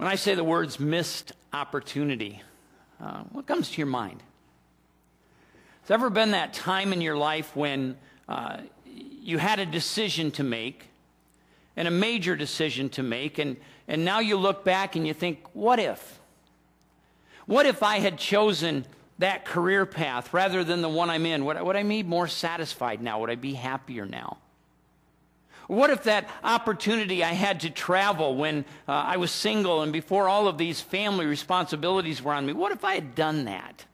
When I say the words missed opportunity, uh, what comes to your mind? Has ever been that time in your life when uh, you had a decision to make and a major decision to make, and, and now you look back and you think, what if? What if I had chosen that career path rather than the one I'm in? Would, would I be more satisfied now? Would I be happier now? What if that opportunity I had to travel when uh, I was single and before all of these family responsibilities were on me? What if I had done that?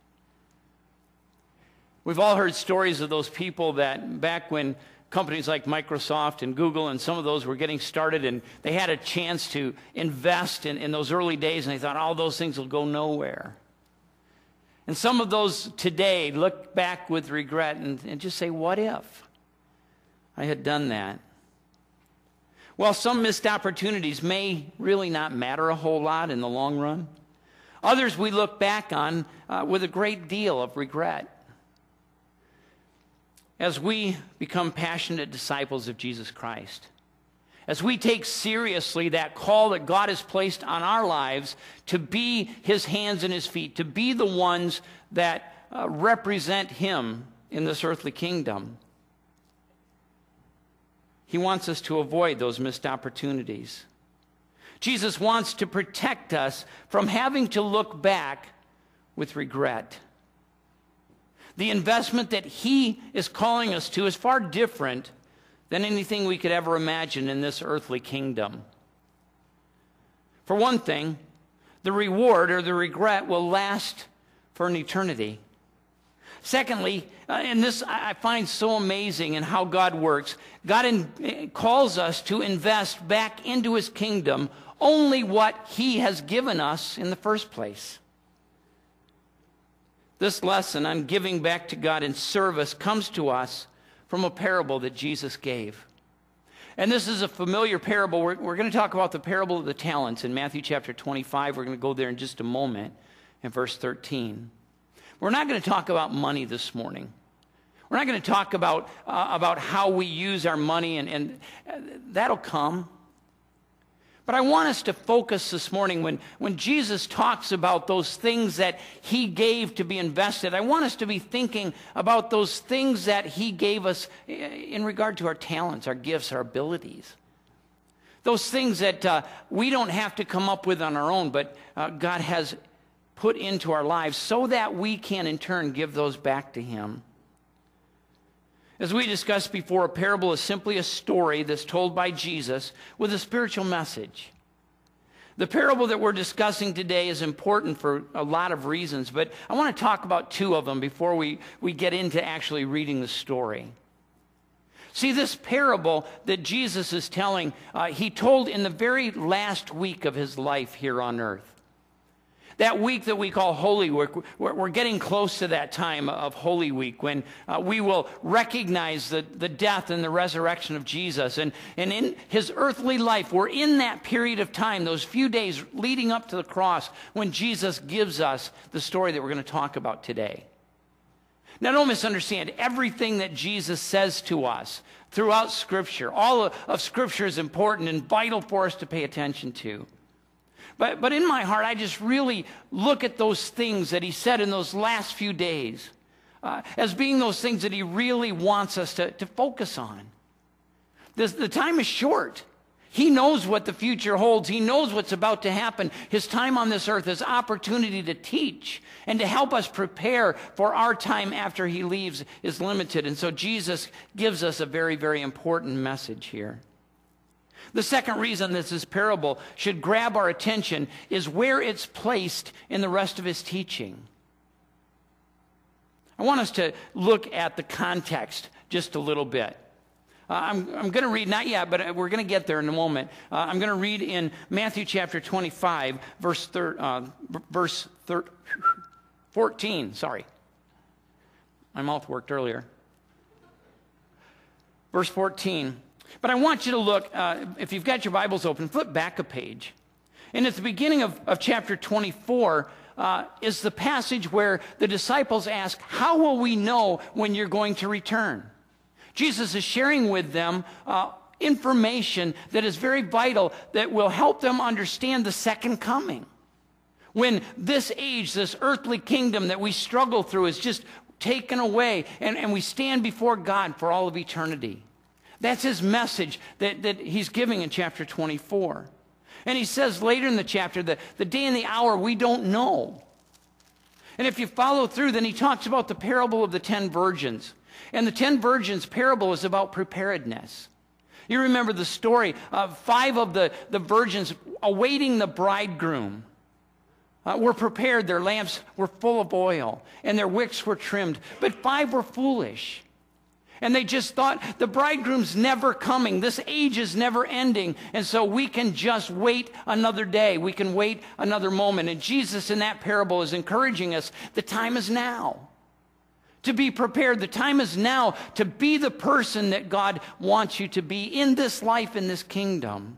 We've all heard stories of those people that back when companies like Microsoft and Google and some of those were getting started and they had a chance to invest in, in those early days and they thought all those things will go nowhere. And some of those today look back with regret and, and just say, What if I had done that? Well, some missed opportunities may really not matter a whole lot in the long run. Others we look back on uh, with a great deal of regret. As we become passionate disciples of Jesus Christ, as we take seriously that call that God has placed on our lives to be his hands and his feet, to be the ones that uh, represent him in this earthly kingdom. He wants us to avoid those missed opportunities. Jesus wants to protect us from having to look back with regret. The investment that he is calling us to is far different than anything we could ever imagine in this earthly kingdom. For one thing, the reward or the regret will last for an eternity. Secondly, uh, and this I find so amazing in how God works, God in, calls us to invest back into his kingdom only what he has given us in the first place. This lesson on giving back to God in service comes to us from a parable that Jesus gave. And this is a familiar parable. We're, we're going to talk about the parable of the talents in Matthew chapter 25. We're going to go there in just a moment in verse 13. We're not going to talk about money this morning. We're not going to talk about, uh, about how we use our money, and, and uh, that'll come. But I want us to focus this morning when, when Jesus talks about those things that he gave to be invested. I want us to be thinking about those things that he gave us in regard to our talents, our gifts, our abilities. Those things that uh, we don't have to come up with on our own, but uh, God has put into our lives so that we can in turn give those back to him. As we discussed before, a parable is simply a story that's told by Jesus with a spiritual message. The parable that we're discussing today is important for a lot of reasons, but I want to talk about two of them before we, we get into actually reading the story. See, this parable that Jesus is telling, uh, he told in the very last week of his life here on earth. That week that we call Holy Week, we're, getting close to that time of Holy Week when uh, we will recognize the, the death and the resurrection of Jesus. And, and in his earthly life, we're in that period of time, those few days leading up to the cross, when Jesus gives us the story that we're going to talk about today. Now, don't misunderstand. Everything that Jesus says to us throughout Scripture, all of, of Scripture is important and vital for us to pay attention to. But, but in my heart, I just really look at those things that he said in those last few days uh, as being those things that he really wants us to, to focus on. This, the time is short. He knows what the future holds. He knows what's about to happen. His time on this earth is opportunity to teach and to help us prepare for our time after he leaves is limited. And so Jesus gives us a very, very important message here. The second reason that this parable should grab our attention is where it's placed in the rest of his teaching. I want us to look at the context just a little bit. Uh, I'm, I'm going to read, not yet, but we're going to get there in a moment. Uh, I'm going to read in Matthew chapter 25, verse, thir, uh, verse thir, 14. Sorry. My mouth worked earlier. Verse 14. But I want you to look, uh, if you've got your Bibles open, flip back a page. And at the beginning of, of chapter 24 uh, is the passage where the disciples ask, How will we know when you're going to return? Jesus is sharing with them uh, information that is very vital that will help them understand the second coming. When this age, this earthly kingdom that we struggle through is just taken away and, and we stand before God for all of eternity. That's his message that, that he's giving in chapter 24. And he says later in the chapter that the day and the hour we don't know. And if you follow through, then he talks about the parable of the ten virgins. And the ten virgins parable is about preparedness. You remember the story of five of the, the virgins awaiting the bridegroom. Uh, were prepared, their lamps were full of oil, and their wicks were trimmed. But five were foolish. And they just thought the bridegroom's never coming. This age is never ending. And so we can just wait another day. We can wait another moment. And Jesus in that parable is encouraging us the time is now to be prepared. The time is now to be the person that God wants you to be in this life, in this kingdom.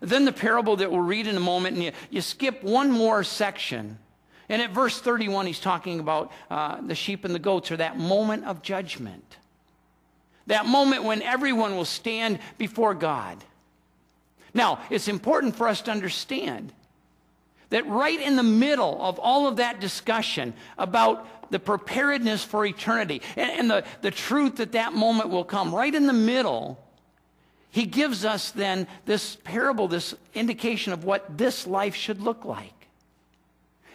Then the parable that we'll read in a moment, and you, you skip one more section. And at verse 31, he's talking about uh, the sheep and the goats, or that moment of judgment. That moment when everyone will stand before God. Now, it's important for us to understand that right in the middle of all of that discussion about the preparedness for eternity and, and, the, the truth that that moment will come, right in the middle, he gives us then this parable, this indication of what this life should look like.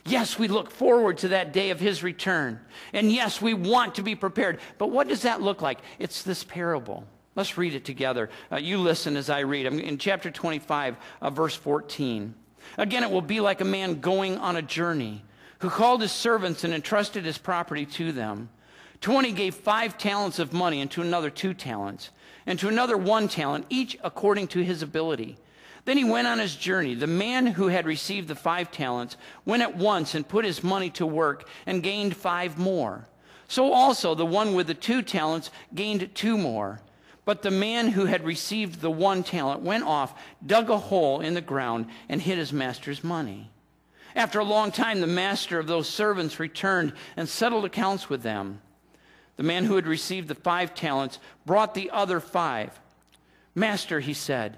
Yes, we look forward to that day of his return. And yes, we want to be prepared. But what does that look like? It's this parable. Let's read it together. Uh, you listen as I read. I'm in chapter 25, uh, verse 14. Again, it will be like a man going on a journey who called his servants and entrusted his property to them. To one he gave five talents of money, and to another two talents, and to another one talent, each according to his ability. Then he went on his journey. The man who had received the five talents went at once and put his money to work and gained five more. So also the one with the two talents gained two more. But the man who had received the one talent went off, dug a hole in the ground, and hid his master's money. After a long time, the master of those servants returned and settled accounts with them. The man who had received the five talents brought the other five. Master, he said,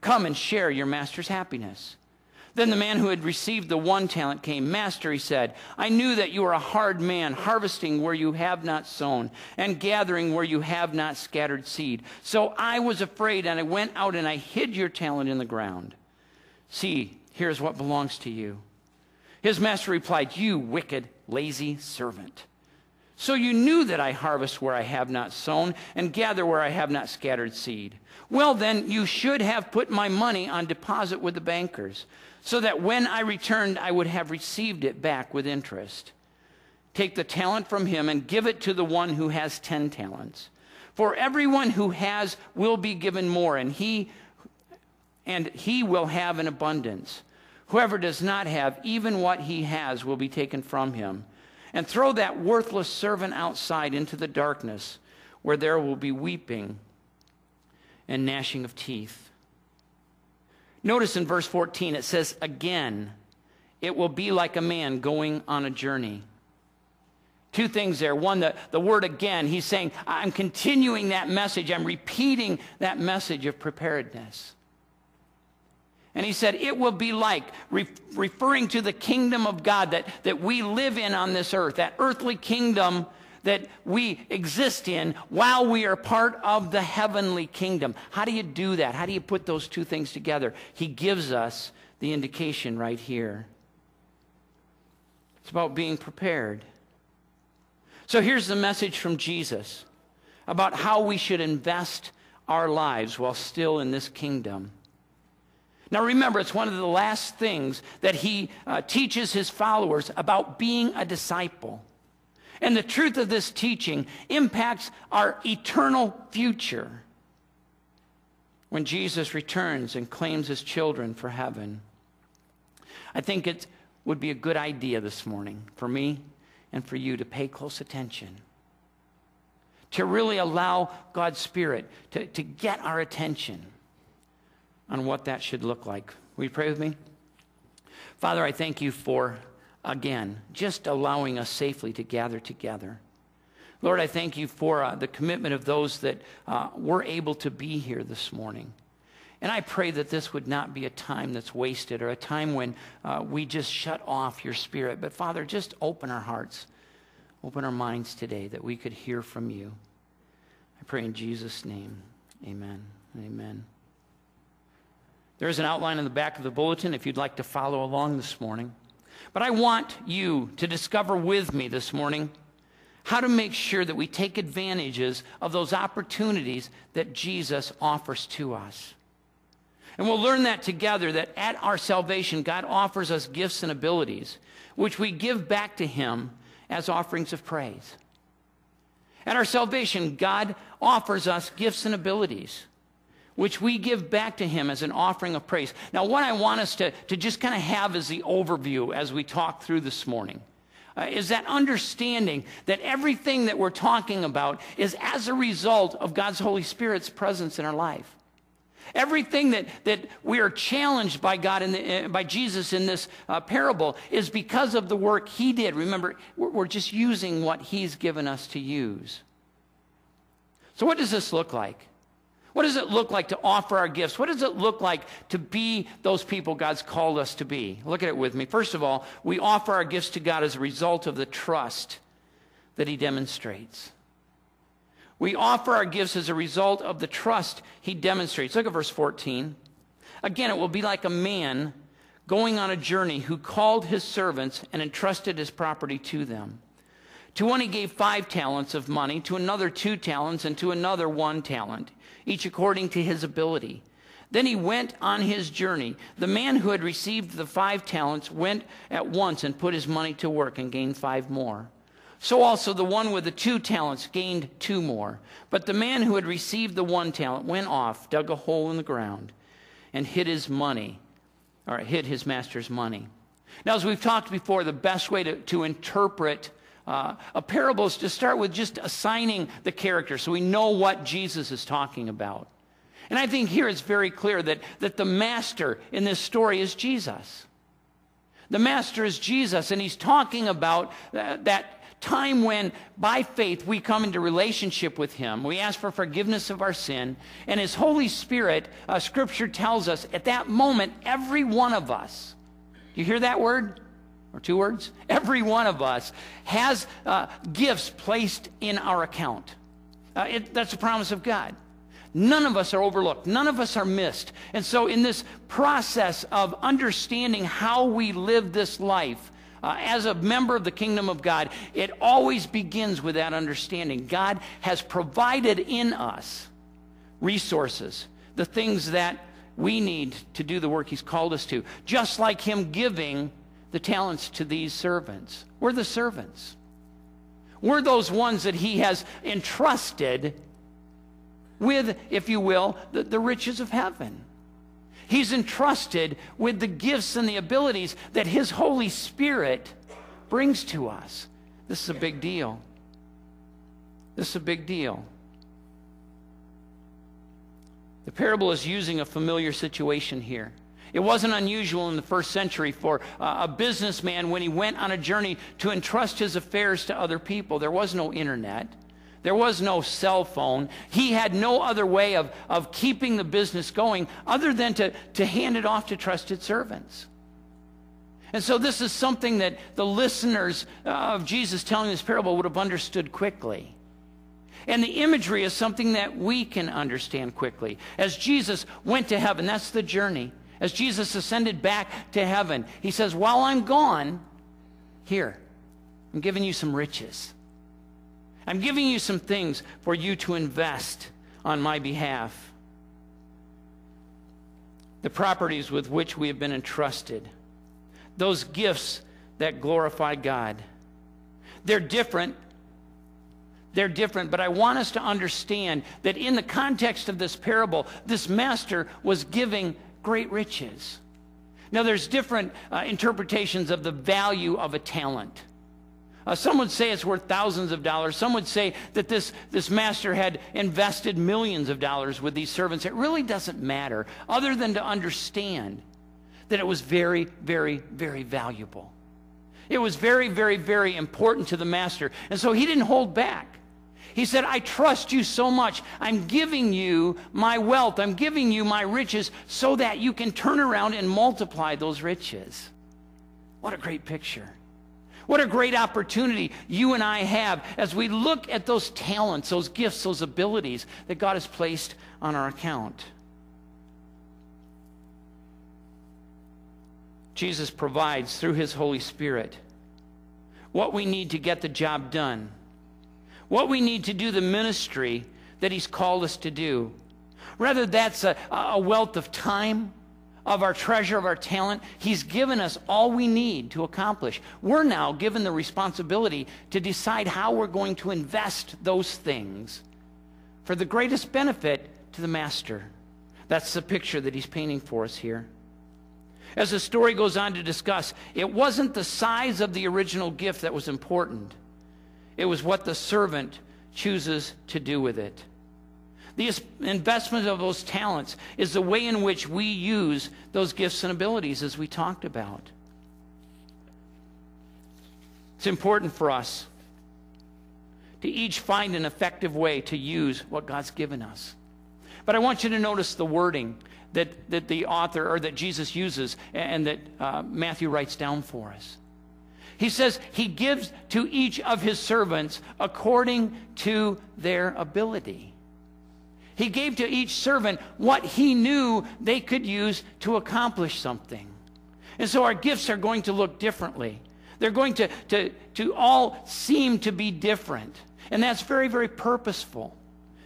Come and share your master's happiness. Then the man who had received the one talent came. Master, he said, I knew that you are a hard man, harvesting where you have not sown, and gathering where you have not scattered seed. So I was afraid, and I went out and I hid your talent in the ground. See, here's what belongs to you. His master replied, You wicked, lazy servant. So you knew that I harvest where I have not sown, and gather where I have not scattered seed. Well, then, you should have put my money on deposit with the bankers, so that when I returned, I would have received it back with interest. Take the talent from him and give it to the one who has ten talents. For everyone who has will be given more, and he, and he will have an abundance. Whoever does not have, even what he has will be taken from him. And throw that worthless servant outside into the darkness, where there will be weeping and gnashing of teeth. Notice in verse 14, it says, Again, it will be like a man going on a journey. Two things there. One, the, the word again, he's saying, I'm continuing that message. I'm repeating that message of preparedness. And he said, It will be like, re- referring to the kingdom of God that, that we live in on this earth, that earthly kingdom that we exist in while we are part of the heavenly kingdom. How do you do that? How do you put those two things together? He gives us the indication right here. It's about being prepared. So here's the message from Jesus about how we should invest our lives while still in this kingdom. Now, remember, it's one of the last things that he uh, teaches his followers about being a disciple. And the truth of this teaching impacts our eternal future. when Jesus returns and claims his children for heaven. I think it would be a good idea this morning for me and for you to pay close attention, to really allow God's Spirit to, to get our attention on what that should look like. Will you pray with me? Father, I thank you for, again, just allowing us safely to gather together. Lord, I thank you for uh, the commitment of those that uh, were able to be here this morning. And I pray that this would not be a time that's wasted or a time when uh, we just shut off your spirit. But Father, just open our hearts, open our minds today that we could hear from you. I pray in Jesus' name. Amen. Amen. There is an outline in the back of the bulletin if you'd like to follow along this morning. But I want you to discover with me this morning how to make sure that we take advantages of those opportunities that Jesus offers to us. And we'll learn that together that at our salvation, God offers us gifts and abilities, which we give back to Him as offerings of praise. At our salvation, God offers us gifts and abilities, which we give back to Him as an offering of praise. Now, what I want us to, to just kind of have as the overview as we talk through this morning uh, is that understanding that everything that we're talking about is as a result of God's Holy Spirit's presence in our life. Everything that, that we are challenged by God and uh, by Jesus in this uh, parable is because of the work He did. Remember, we're just using what He's given us to use. So, what does this look like? What does it look like to offer our gifts? What does it look like to be those people God's called us to be? Look at it with me. First of all, we offer our gifts to God as a result of the trust that He demonstrates. We offer our gifts as a result of the trust He demonstrates. Look at verse 14. Again, it will be like a man going on a journey who called his servants and entrusted his property to them. To one he gave five talents of money, to another two talents, and to another one talent each according to his ability. Then he went on his journey. The man who had received the five talents went at once and put his money to work and gained five more. So also the one with the two talents gained two more. But the man who had received the one talent went off, dug a hole in the ground, and hid his money, or hid his master's money. Now, as we've talked before, the best way to, to interpret uh, a parable is to start with just assigning the character so we know what Jesus is talking about. And I think here it's very clear that, that the master in this story is Jesus. The master is Jesus, and he's talking about uh, that time when, by faith, we come into relationship with him. We ask for forgiveness of our sin, and his Holy Spirit, uh, Scripture tells us, at that moment, every one of us, do you hear that word? Or two words, every one of us has uh, gifts placed in our account. Uh, it, that's a promise of God. None of us are overlooked. None of us are missed. And so, in this process of understanding how we live this life uh, as a member of the kingdom of God, it always begins with that understanding. God has provided in us resources, the things that we need to do the work He's called us to, just like Him giving the talents to these servants. We're the servants. We're those ones that he has entrusted with, if you will, the, the riches of heaven. He's entrusted with the gifts and the abilities that his Holy Spirit brings to us. This is a big deal. This is a big deal. The parable is using a familiar situation here. It wasn't unusual in the first century for uh, a businessman when he went on a journey to entrust his affairs to other people. There was no internet. There was no cell phone. He had no other way of, of keeping the business going other than to, to hand it off to trusted servants. And so, this is something that the listeners uh, of Jesus telling this parable would have understood quickly. And the imagery is something that we can understand quickly. As Jesus went to heaven, that's the journey. As Jesus ascended back to heaven, he says, While I'm gone, here, I'm giving you some riches. I'm giving you some things for you to invest on my behalf. The properties with which we have been entrusted, those gifts that glorify God. They're different they're different, but I want us to understand that in the context of this parable, this master was giving great riches. Now, there's different uh, interpretations of the value of a talent. Uh, some would say it's worth thousands of dollars. Some would say that this, this master had invested millions of dollars with these servants. It really doesn't matter, other than to understand that it was very, very, very valuable. It was very, very, very important to the master. And so he didn't hold back. He said, I trust you so much. I'm giving you my wealth. I'm giving you my riches so that you can turn around and multiply those riches. What a great picture. What a great opportunity you and I have as we look at those talents, those gifts, those abilities that God has placed on our account. Jesus provides through his Holy Spirit what we need to get the job done, what we need to do the ministry that he's called us to do. Rather, that's a, a wealth of time, of our treasure, of our talent, he's given us all we need to accomplish. We're now given the responsibility to decide how we're going to invest those things for the greatest benefit to the master. That's the picture that he's painting for us here. As the story goes on to discuss, it wasn't the size of the original gift that was important, it was what the servant chooses to do with it. The investment of those talents is the way in which we use those gifts and abilities, as we talked about. It's important for us to each find an effective way to use what God's given us. But I want you to notice the wording that, that the author or that Jesus uses and that uh, Matthew writes down for us. He says he gives to each of his servants according to their ability. He gave to each servant what he knew they could use to accomplish something. And so our gifts are going to look differently. They're going to, to, to all seem to be different. And that's very, very purposeful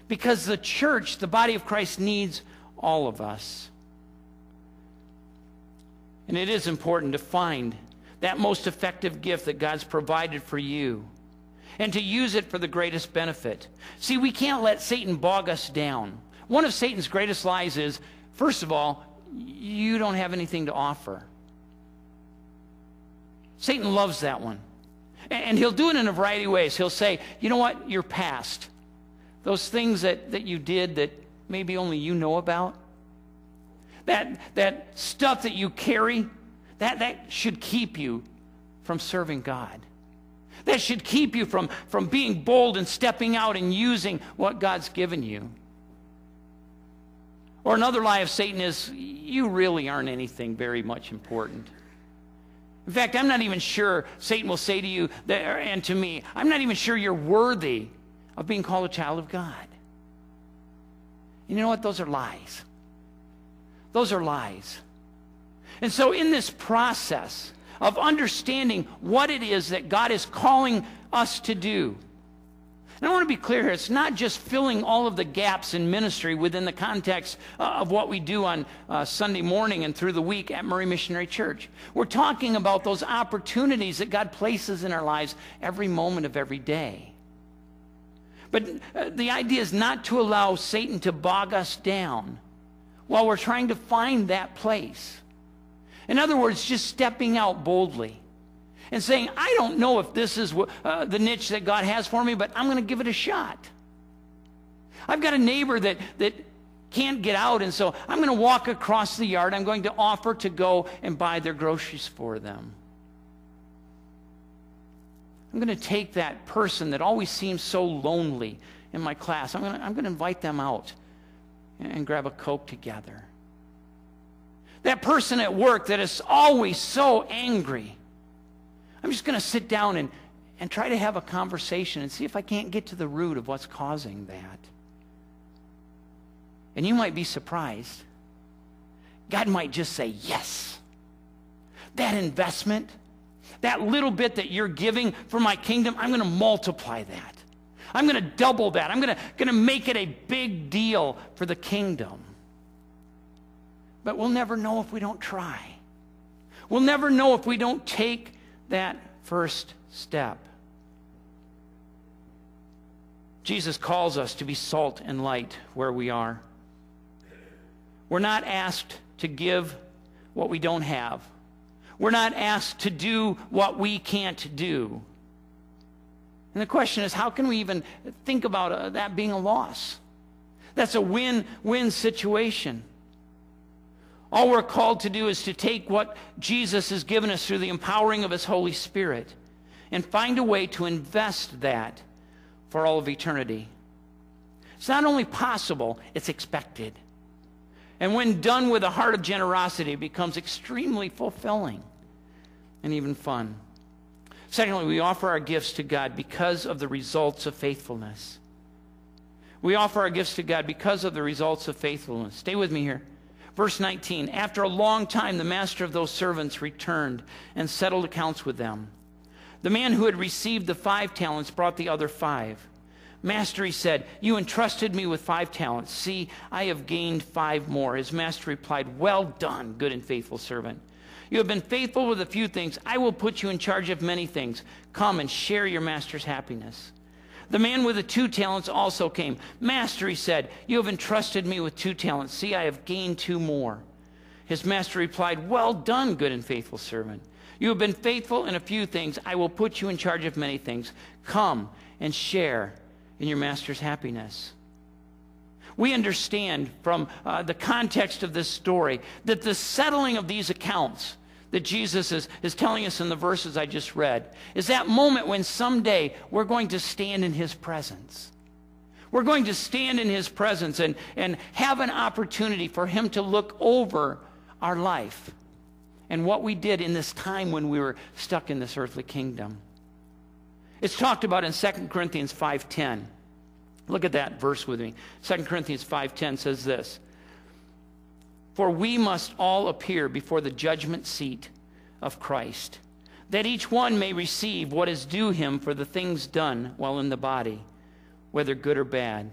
because the church, the body of Christ, needs all of us. And it is important to find that most effective gift that God's provided for you and to use it for the greatest benefit. See, we can't let Satan bog us down. One of Satan's greatest lies is first of all, you don't have anything to offer. Satan loves that one. And he'll do it in a variety of ways. He'll say, you know what, you're past. Those things that, that you did that maybe only you know about. That, that stuff that you carry, that, that should keep you from serving God. That should keep you from, from being bold and stepping out and using what God's given you. Or another lie of Satan is you really aren't anything very much important. In fact, I'm not even sure Satan will say to you that, and to me, I'm not even sure you're worthy of being called a child of God. And you know what? Those are lies. Those are lies. And so, in this process of understanding what it is that God is calling us to do, and I want to be clear here, it's not just filling all of the gaps in ministry within the context uh, of what we do on uh, Sunday morning and through the week at Murray Missionary Church. We're talking about those opportunities that God places in our lives every moment of every day. But uh, the idea is not to allow Satan to bog us down while we're trying to find that place. In other words, just stepping out boldly and saying, I don't know if this is uh, the niche that God has for me, but I'm going to give it a shot. I've got a neighbor that, that can't get out, and so I'm going to walk across the yard. I'm going to offer to go and buy their groceries for them. I'm going to take that person that always seems so lonely in my class. I'm going to, I'm going to invite them out and grab a Coke together. That person at work that is always so angry. I'm just going to sit down and, and try to have a conversation and see if I can't get to the root of what's causing that. And you might be surprised. God might just say, Yes. That investment that little bit that you're giving for my kingdom, I'm going to multiply that. I'm going to double that. I'm going to, going to make it a big deal for the kingdom. But we'll never know if we don't try. We'll never know if we don't take that first step. Jesus calls us to be salt and light where we are. We're not asked to give what we don't have. We're not asked to do what we can't do. And the question is, how can we even think about uh, that being a loss? That's a win win situation. All we're called to do is to take what Jesus has given us through the empowering of His Holy Spirit and find a way to invest that for all of eternity. It's not only possible, it's expected. And when done with a heart of generosity, it becomes extremely fulfilling and even fun. Secondly, we offer our gifts to God because of the results of faithfulness. We offer our gifts to God because of the results of faithfulness. Stay with me here. Verse 19 After a long time, the master of those servants returned and settled accounts with them. The man who had received the five talents brought the other five. Master, he said, You entrusted me with five talents. See, I have gained five more. His master replied, Well done, good and faithful servant. You have been faithful with a few things. I will put you in charge of many things. Come and share your master's happiness. The man with the two talents also came. Master, he said, You have entrusted me with two talents. See, I have gained two more. His master replied, Well done, good and faithful servant. You have been faithful in a few things. I will put you in charge of many things. Come and share in your master's happiness. We understand from uh, the context of this story that the settling of these accounts that Jesus is, is telling us in the verses I just read is that moment when someday we're going to stand in his presence. We're going to stand in his presence and, and have an opportunity for him to look over our life and what we did in this time when we were stuck in this earthly kingdom. It's talked about in 2 Corinthians 5:10. Look at that verse with me. 2 Corinthians 5:10 says this: "For we must all appear before the judgment seat of Christ, that each one may receive what is due him for the things done while in the body, whether good or bad."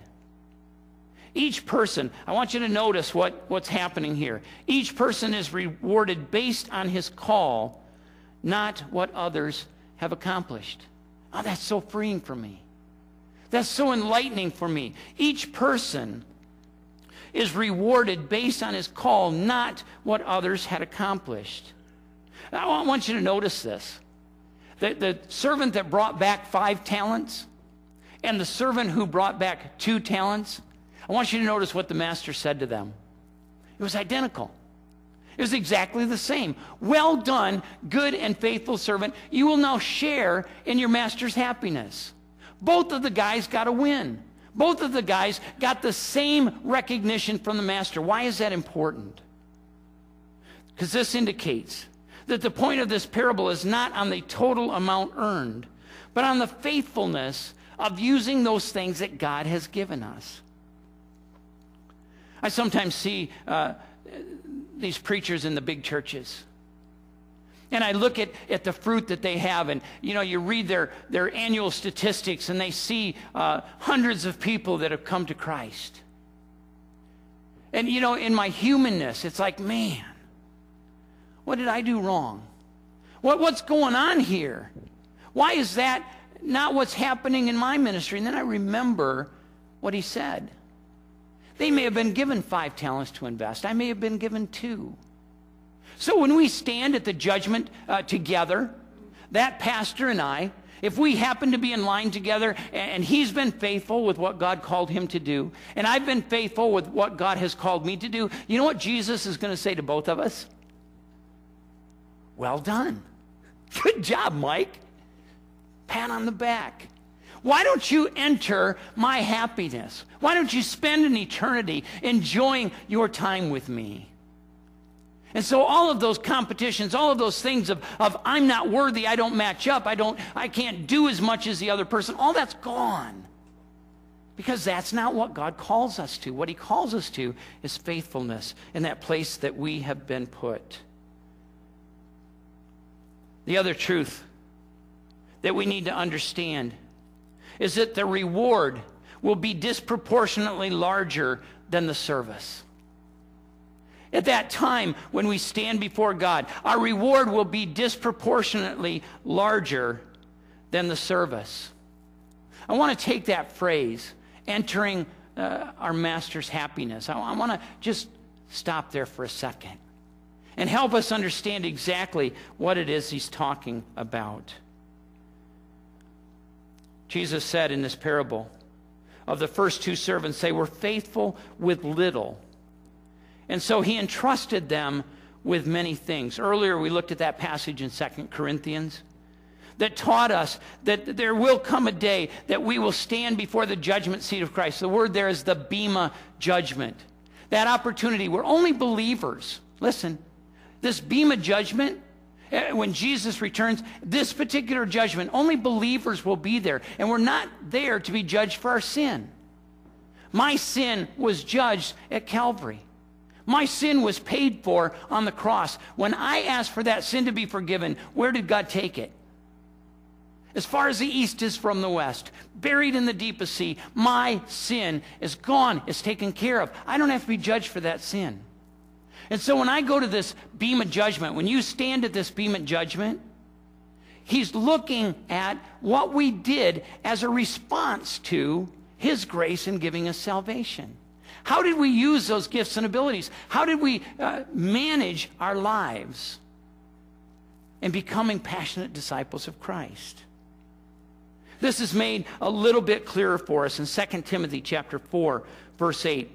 Each person, I want you to notice what, what's happening here. Each person is rewarded based on his call, not what others have accomplished. Oh, that's so freeing for me. That's so enlightening for me. Each person is rewarded based on his call, not what others had accomplished. Now, I want you to notice this. The, the servant that brought back five talents and the servant who brought back two talents, I want you to notice what the master said to them. It was identical. It was exactly the same. Well done, good and faithful servant. You will now share in your master's happiness. Both of the guys got a win. Both of the guys got the same recognition from the master. Why is that important? Because this indicates that the point of this parable is not on the total amount earned, but on the faithfulness of using those things that God has given us. I sometimes see uh, these preachers in the big churches. And I look at, at the fruit that they have, and you know, you read their, their annual statistics, and they see uh, hundreds of people that have come to Christ. And you know, in my humanness, it's like, man, what did I do wrong? What, what's going on here? Why is that not what's happening in my ministry? And then I remember what he said. They may have been given five talents to invest. I may have been given two. So when we stand at the judgment uh, together, that pastor and I, if we happen to be in line together and he's been faithful with what God called him to do, and I've been faithful with what God has called me to do, you know what Jesus is going to say to both of us? Well done. Good job, Mike. Pat on the back. Why don't you enter my happiness? Why don't you spend an eternity enjoying your time with me? And so all of those competitions, all of those things of, of I'm not worthy, I don't match up, I don't I can't do as much as the other person, all that's gone. Because that's not what God calls us to. What he calls us to is faithfulness in that place that we have been put. The other truth that we need to understand is that the reward will be disproportionately larger than the service. At that time, when we stand before God, our reward will be disproportionately larger than the service. I want to take that phrase, entering uh, our master's happiness. I, I want to just stop there for a second and help us understand exactly what it is he's talking about. Jesus said in this parable of the first two servants, they were faithful with little. And so he entrusted them with many things. Earlier, we looked at that passage in Second Corinthians that taught us that there will come a day that we will stand before the judgment seat of Christ. The word there is the Bema judgment. That opportunity where only believers, listen, this Bema judgment, eh, when Jesus returns, this particular judgment, only believers will be there. And we're not there to be judged for our sin. My sin was judged at Calvary. My sin was paid for on the cross. When I asked for that sin to be forgiven, where did God take it? As far as the east is from the west, buried in the deepest sea, my sin is gone, is taken care of. I don't have to be judged for that sin. And so when I go to this Bema judgment, when you stand at this Bema judgment, he's looking at what we did as a response to his grace in giving us salvation. How did we use those gifts and abilities? How did we uh, manage our lives in becoming passionate disciples of Christ? This is made a little bit clearer for us in 2 Timothy chapter 4, verse 8.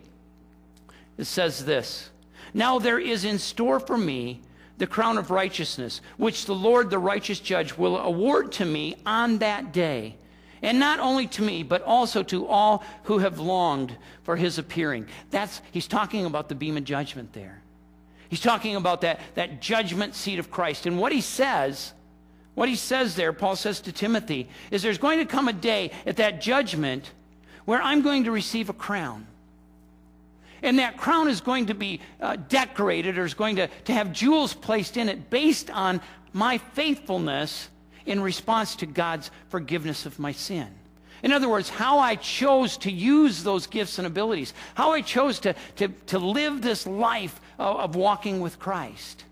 It says this Now there is in store for me the crown of righteousness, which the Lord, the righteous judge, will award to me on that day. And not only to me, but also to all who have longed for his appearing. That's, he's talking about the Bema judgment there. He's talking about that, that judgment seat of Christ. And what he says what he says there, Paul says to Timothy, is there's going to come a day at that judgment where I'm going to receive a crown. And that crown is going to be uh, decorated or is going to, to have jewels placed in it based on my faithfulness in response to God's forgiveness of my sin. In other words, how I chose to use those gifts and abilities, how I chose to, to, to live this life of, of walking with Christ.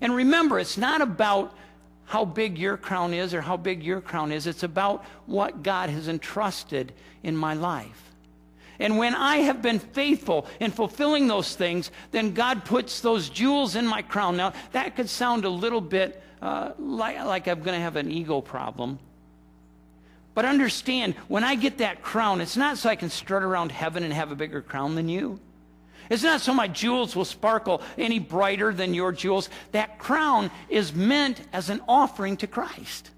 And remember, it's not about how big your crown is or how big your crown is. It's about what God has entrusted in my life. And when I have been faithful in fulfilling those things, then God puts those jewels in my crown. Now, that could sound a little bit uh, like, like I'm going to have an ego problem. But understand, when I get that crown, it's not so I can strut around heaven and have a bigger crown than you. It's not so my jewels will sparkle any brighter than your jewels. That crown is meant as an offering to Christ.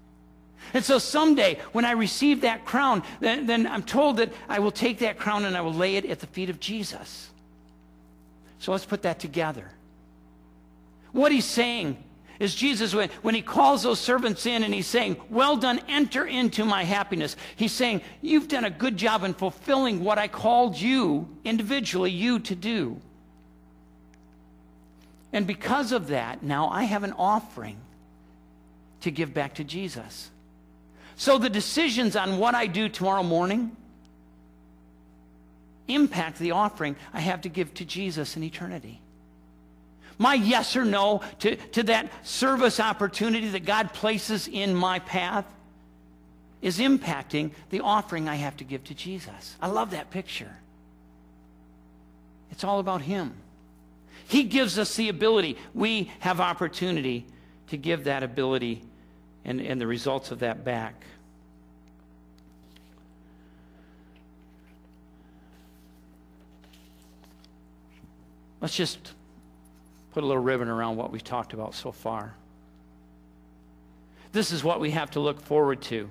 And so someday, when I receive that crown, then, then, I'm told that I will take that crown and I will lay it at the feet of Jesus. So let's put that together. What he's saying is Jesus, when, when he calls those servants in and he's saying, Well done, enter into my happiness, he's saying, You've done a good job in fulfilling what I called you, individually, you to do. And because of that, now I have an offering to give back to Jesus. So the decisions on what I do tomorrow morning impact the offering I have to give to Jesus in eternity. My yes or no to, to that service opportunity that God places in my path is impacting the offering I have to give to Jesus. I love that picture. It's all about Him. He gives us the ability. We have opportunity to give that ability and, and the results of that back. Let's just put a little ribbon around what we've talked about so far. This is what we have to look forward to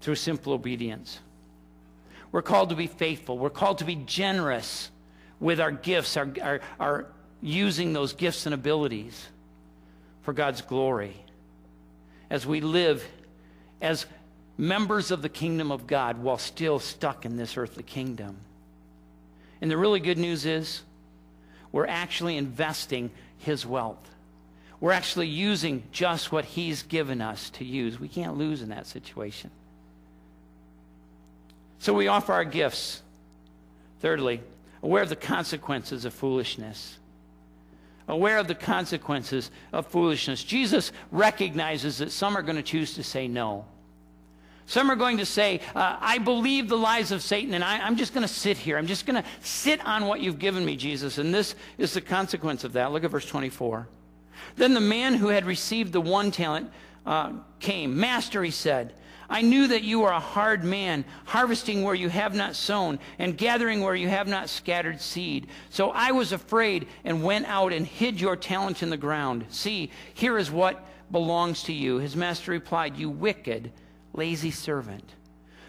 through simple obedience. We're called to be faithful. We're called to be generous with our gifts, our, our, our using those gifts and abilities for God's glory as we live as members of the kingdom of God while still stuck in this earthly kingdom. And the really good news is we're actually investing his wealth. We're actually using just what he's given us to use. We can't lose in that situation. So we offer our gifts. Thirdly, aware of the consequences of foolishness. Aware of the consequences of foolishness. Jesus recognizes that some are going to choose to say no. Some are going to say, uh, I believe the lies of Satan, and I, I'm just going to sit here. I'm just going to sit on what you've given me, Jesus. And this is the consequence of that. Look at verse 24. Then the man who had received the one talent uh, came. Master, he said, I knew that you are a hard man, harvesting where you have not sown, and gathering where you have not scattered seed. So I was afraid and went out and hid your talent in the ground. See, here is what belongs to you. His master replied, You wicked lazy servant.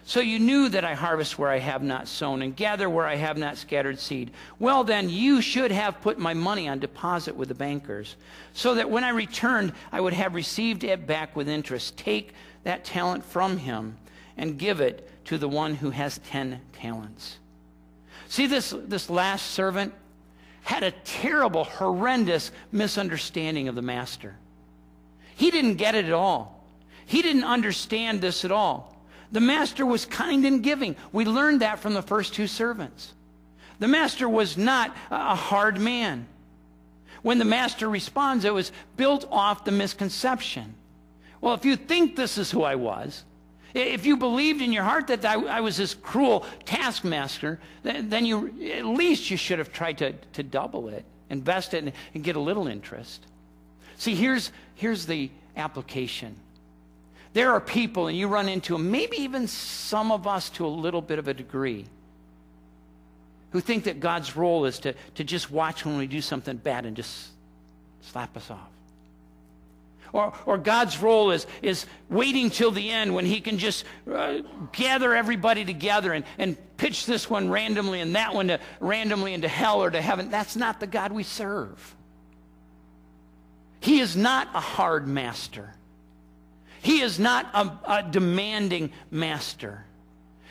So you knew that I harvest where I have not sown and gather where I have not scattered seed. Well, then, you should have put my money on deposit with the bankers, so that when I returned, I would have received it back with interest. Take that talent from him and give it to the one who has ten talents. See, this, this last servant had a terrible, horrendous misunderstanding of the master. He didn't get it at all. He didn't understand this at all. The master was kind and giving. We learned that from the first two servants. The master was not a hard man. When the master responds, it was built off the misconception. Well, if you think this is who I was, if you believed in your heart that I, was this cruel taskmaster, then, then, you at least you should have tried to, to double it, invest it, and, and get a little interest. See, here's, here's the application. There are people, and you run into them, maybe even some of us to a little bit of a degree, who think that God's role is to, to just watch when we do something bad and just slap us off. Or, or God's role is, is waiting till the end when He can just uh, gather everybody together and, and pitch this one randomly and that one to, randomly into hell or to heaven. That's not the God we serve. He is not a hard master. He is not a, a demanding master.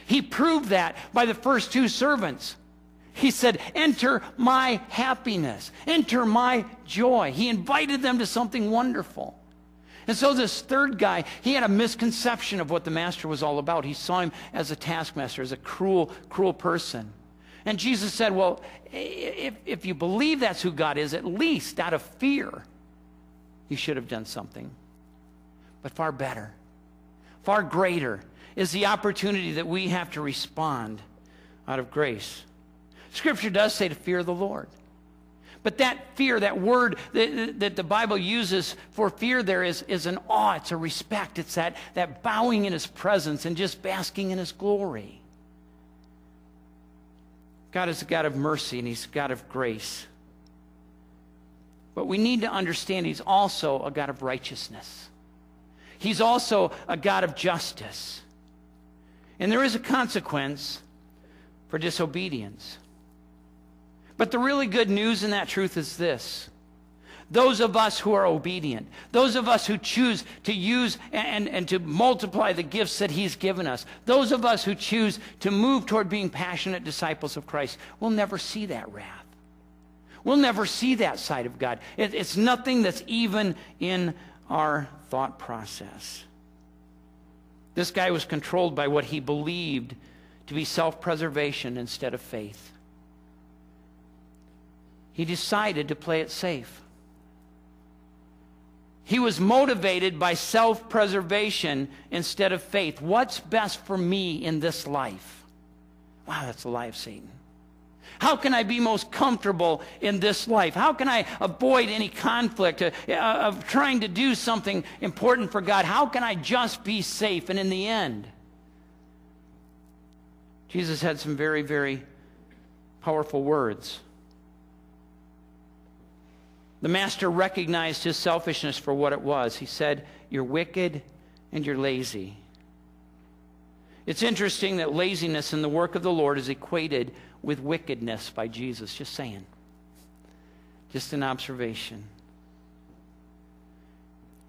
He proved that by the first two servants. He said, Enter my happiness, enter my joy. He invited them to something wonderful. And so, this third guy, he had a misconception of what the master was all about. He saw him as a taskmaster, as a cruel, cruel person. And Jesus said, Well, if, if you believe that's who God is, at least out of fear, you should have done something. But far better, far greater is the opportunity that we have to respond out of grace. Scripture does say to fear the Lord. But that fear, that word that, that, the Bible uses for fear there is, is an awe, it's a respect, it's that, that bowing in his presence and just basking in his glory. God is a God of mercy and he's a God of grace. But we need to understand he's also a God of righteousness. He's also a God of justice. And there is a consequence for disobedience. But the really good news in that truth is this. Those of us who are obedient, those of us who choose to use and, and to multiply the gifts that He's given us, those of us who choose to move toward being passionate disciples of Christ, will never see that wrath. We'll never see that side of God. It, it's nothing that's even in our thought process. This guy was controlled by what he believed to be self preservation instead of faith. He decided to play it safe. He was motivated by self preservation instead of faith. What's best for me in this life? Wow, that's the lie of Satan. How can I be most comfortable in this life? How can I avoid any conflict uh, uh, of trying to do something important for God? How can I just be safe? And in the end, Jesus had some very, very powerful words. The master recognized his selfishness for what it was. He said, You're wicked and you're lazy. It's interesting that laziness in the work of the Lord is equated with wickedness by Jesus. Just saying. Just an observation.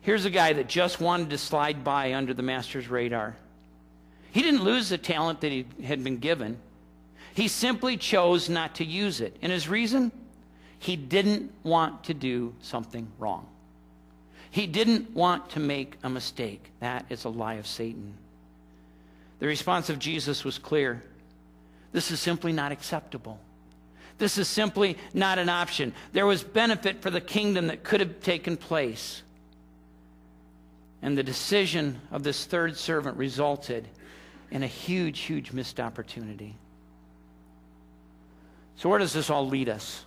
Here's a guy that just wanted to slide by under the master's radar. He didn't lose the talent that he had been given. He simply chose not to use it. And his reason? He didn't want to do something wrong. He didn't want to make a mistake. That is a lie of Satan. The response of Jesus was clear this is simply not acceptable. This is simply not an option. There was benefit for the kingdom that could have taken place. And the decision of this third servant resulted in a huge, huge missed opportunity. So, where does this all lead us?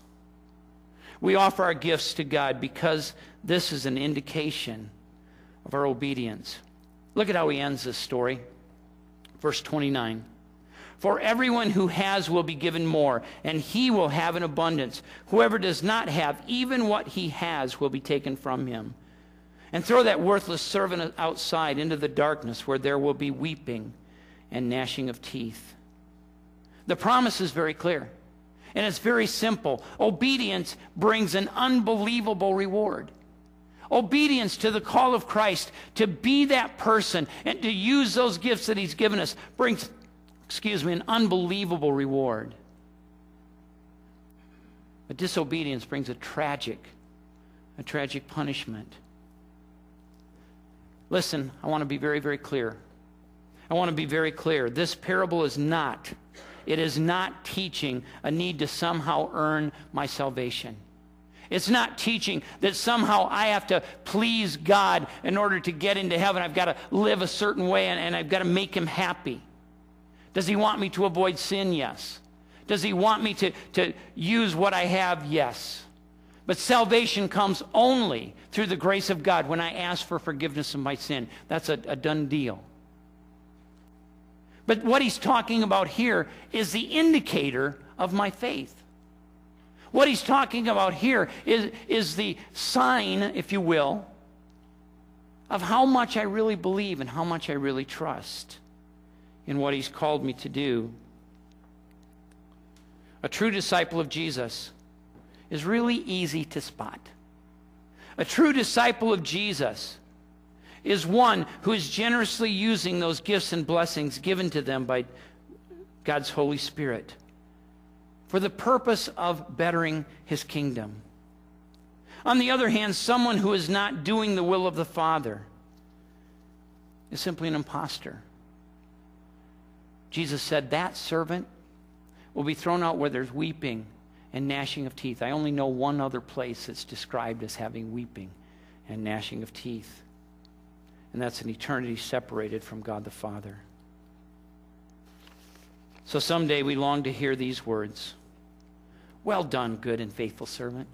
We offer our gifts to God because this is an indication of our obedience. Look at how he ends this story. Verse 29. For everyone who has will be given more, and he will have an abundance. Whoever does not have, even what he has will be taken from him. And throw that worthless servant outside into the darkness where there will be weeping and gnashing of teeth. The promise is very clear, and it's very simple. Obedience brings an unbelievable reward. Obedience to the call of Christ to be that person and to use those gifts that He's given us brings, excuse me, an unbelievable reward. But disobedience brings a tragic, a tragic punishment. Listen, I want to be very, very clear. I want to be very clear. This parable is not, it is not teaching a need to somehow earn my salvation. It's not teaching that somehow I have to please God in order to get into heaven. I've got to live a certain way and, and I've got to make him happy. Does he want me to avoid sin? Yes. Does he want me to, to use what I have? Yes. But salvation comes only through the grace of God when I ask for forgiveness of my sin. That's a, a done deal. But what he's talking about here is the indicator of my faith. What he's talking about here is, is the sign, if you will, of how much I really believe and how much I really trust in what he's called me to do. A true disciple of Jesus is really easy to spot. A true disciple of Jesus is one who is generously using those gifts and blessings given to them by God's Holy Spirit for the purpose of bettering his kingdom. On the other hand, someone who is not doing the will of the Father is simply an impostor. Jesus said, That servant will be thrown out where there's weeping and gnashing of teeth. I only know one other place that's described as having weeping and gnashing of teeth and that's an eternity separated from God the Father. So someday we long to hear these words Well done, good and faithful servant.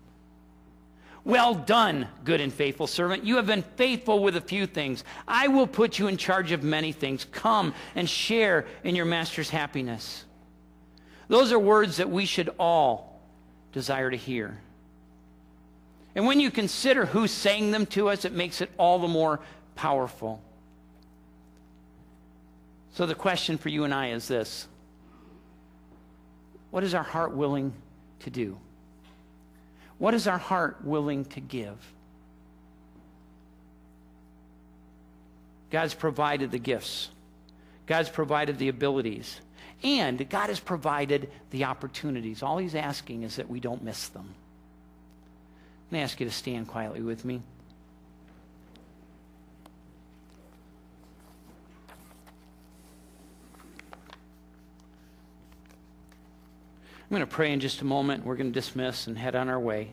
Well done, good and faithful servant. You have been faithful with a few things. I will put you in charge of many things. Come and share in your master's happiness. Those are words that we should all desire to hear. And when you consider who's saying them to us, it makes it all the more powerful. So the question for you and I is this What is our heart willing to do? What is our heart willing to give? God's provided the gifts. God's provided the abilities. And God has provided the opportunities. All He's asking is that we don't miss them. I'm going to ask you to stand quietly with me. I'm going to pray in just a moment. We're going to dismiss and head on our way.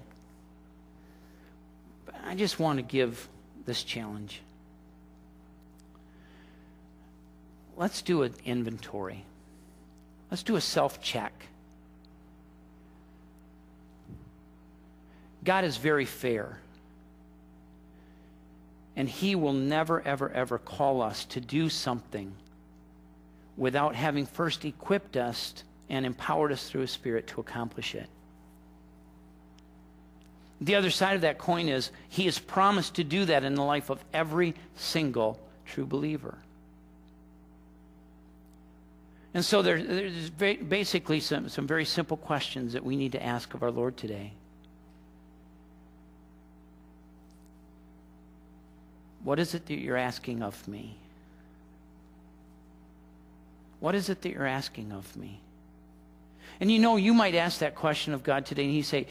But I just want to give this challenge. Let's do an inventory. Let's do a self check. God is very fair. And He will never, ever, ever call us to do something without having first equipped us and empowered us through His Spirit to accomplish it. The other side of that coin is He has promised to do that in the life of every single true believer. And so there, there's basically some, some very simple questions that we need to ask of our Lord today. What is it that you're asking of me? What is it that you're asking of me? And you know, you might ask that question of God today, and He say,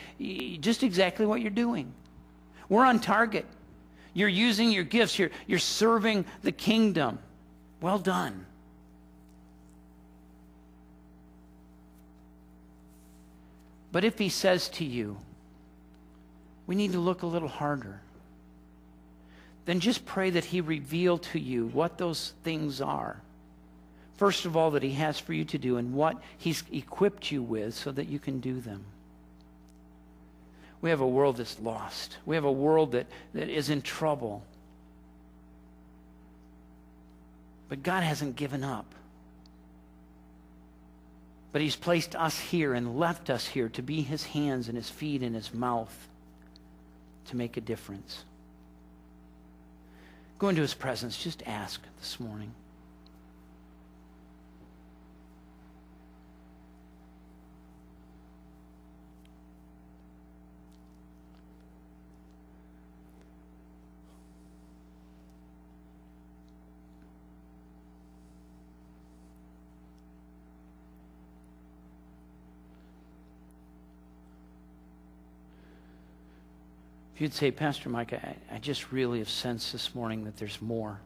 just exactly what you're doing. We're on target. You're using your gifts, you're, you're serving the kingdom. Well done. But if He says to you, we need to look a little harder, then just pray that He reveal to you what those things are. First of all, that He has for you to do and what He's equipped you with so that you can do them. We have a world that's lost. We have a world that, that is in trouble. But God hasn't given up. But He's placed us here and left us here to be His hands and His feet and His mouth to make a difference. Go into His presence. Just ask this morning. If you'd say, Pastor Mike, I, I just really have sensed this morning that there's more.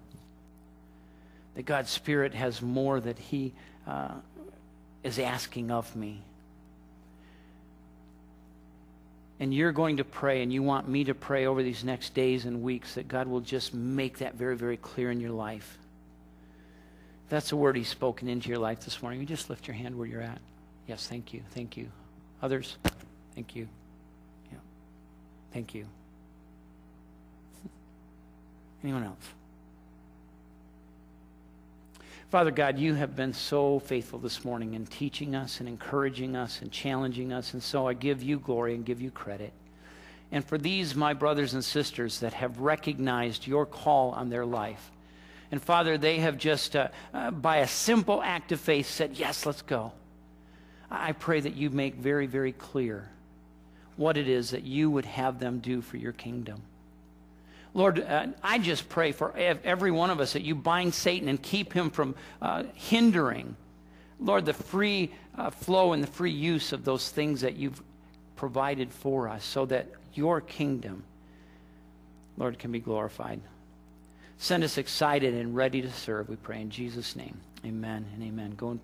That God's Spirit has more that He uh, is asking of me. And you're going to pray, and you want me to pray over these next days and weeks that God will just make that very, very clear in your life. If that's a word He's spoken into your life this morning, you just lift your hand where you're at. Yes, thank you. Thank you. Others, thank you. Yeah. Thank you. Anyone else? Father God, you have been so faithful this morning in teaching us and encouraging us and challenging us. And so I give you glory and give you credit. And for these, my brothers and sisters, that have recognized your call on their life. And Father, they have just, uh, uh, by a simple act of faith, said, Yes, let's go. I pray that you make very, very clear what it is that you would have them do for your kingdom. Lord, uh, I just pray for every one of us that you bind Satan and keep him from uh, hindering, Lord, the free uh, flow and the free use of those things that you've provided for us so that your kingdom, Lord, can be glorified. Send us excited and ready to serve, we pray in Jesus' name. Amen and amen. Go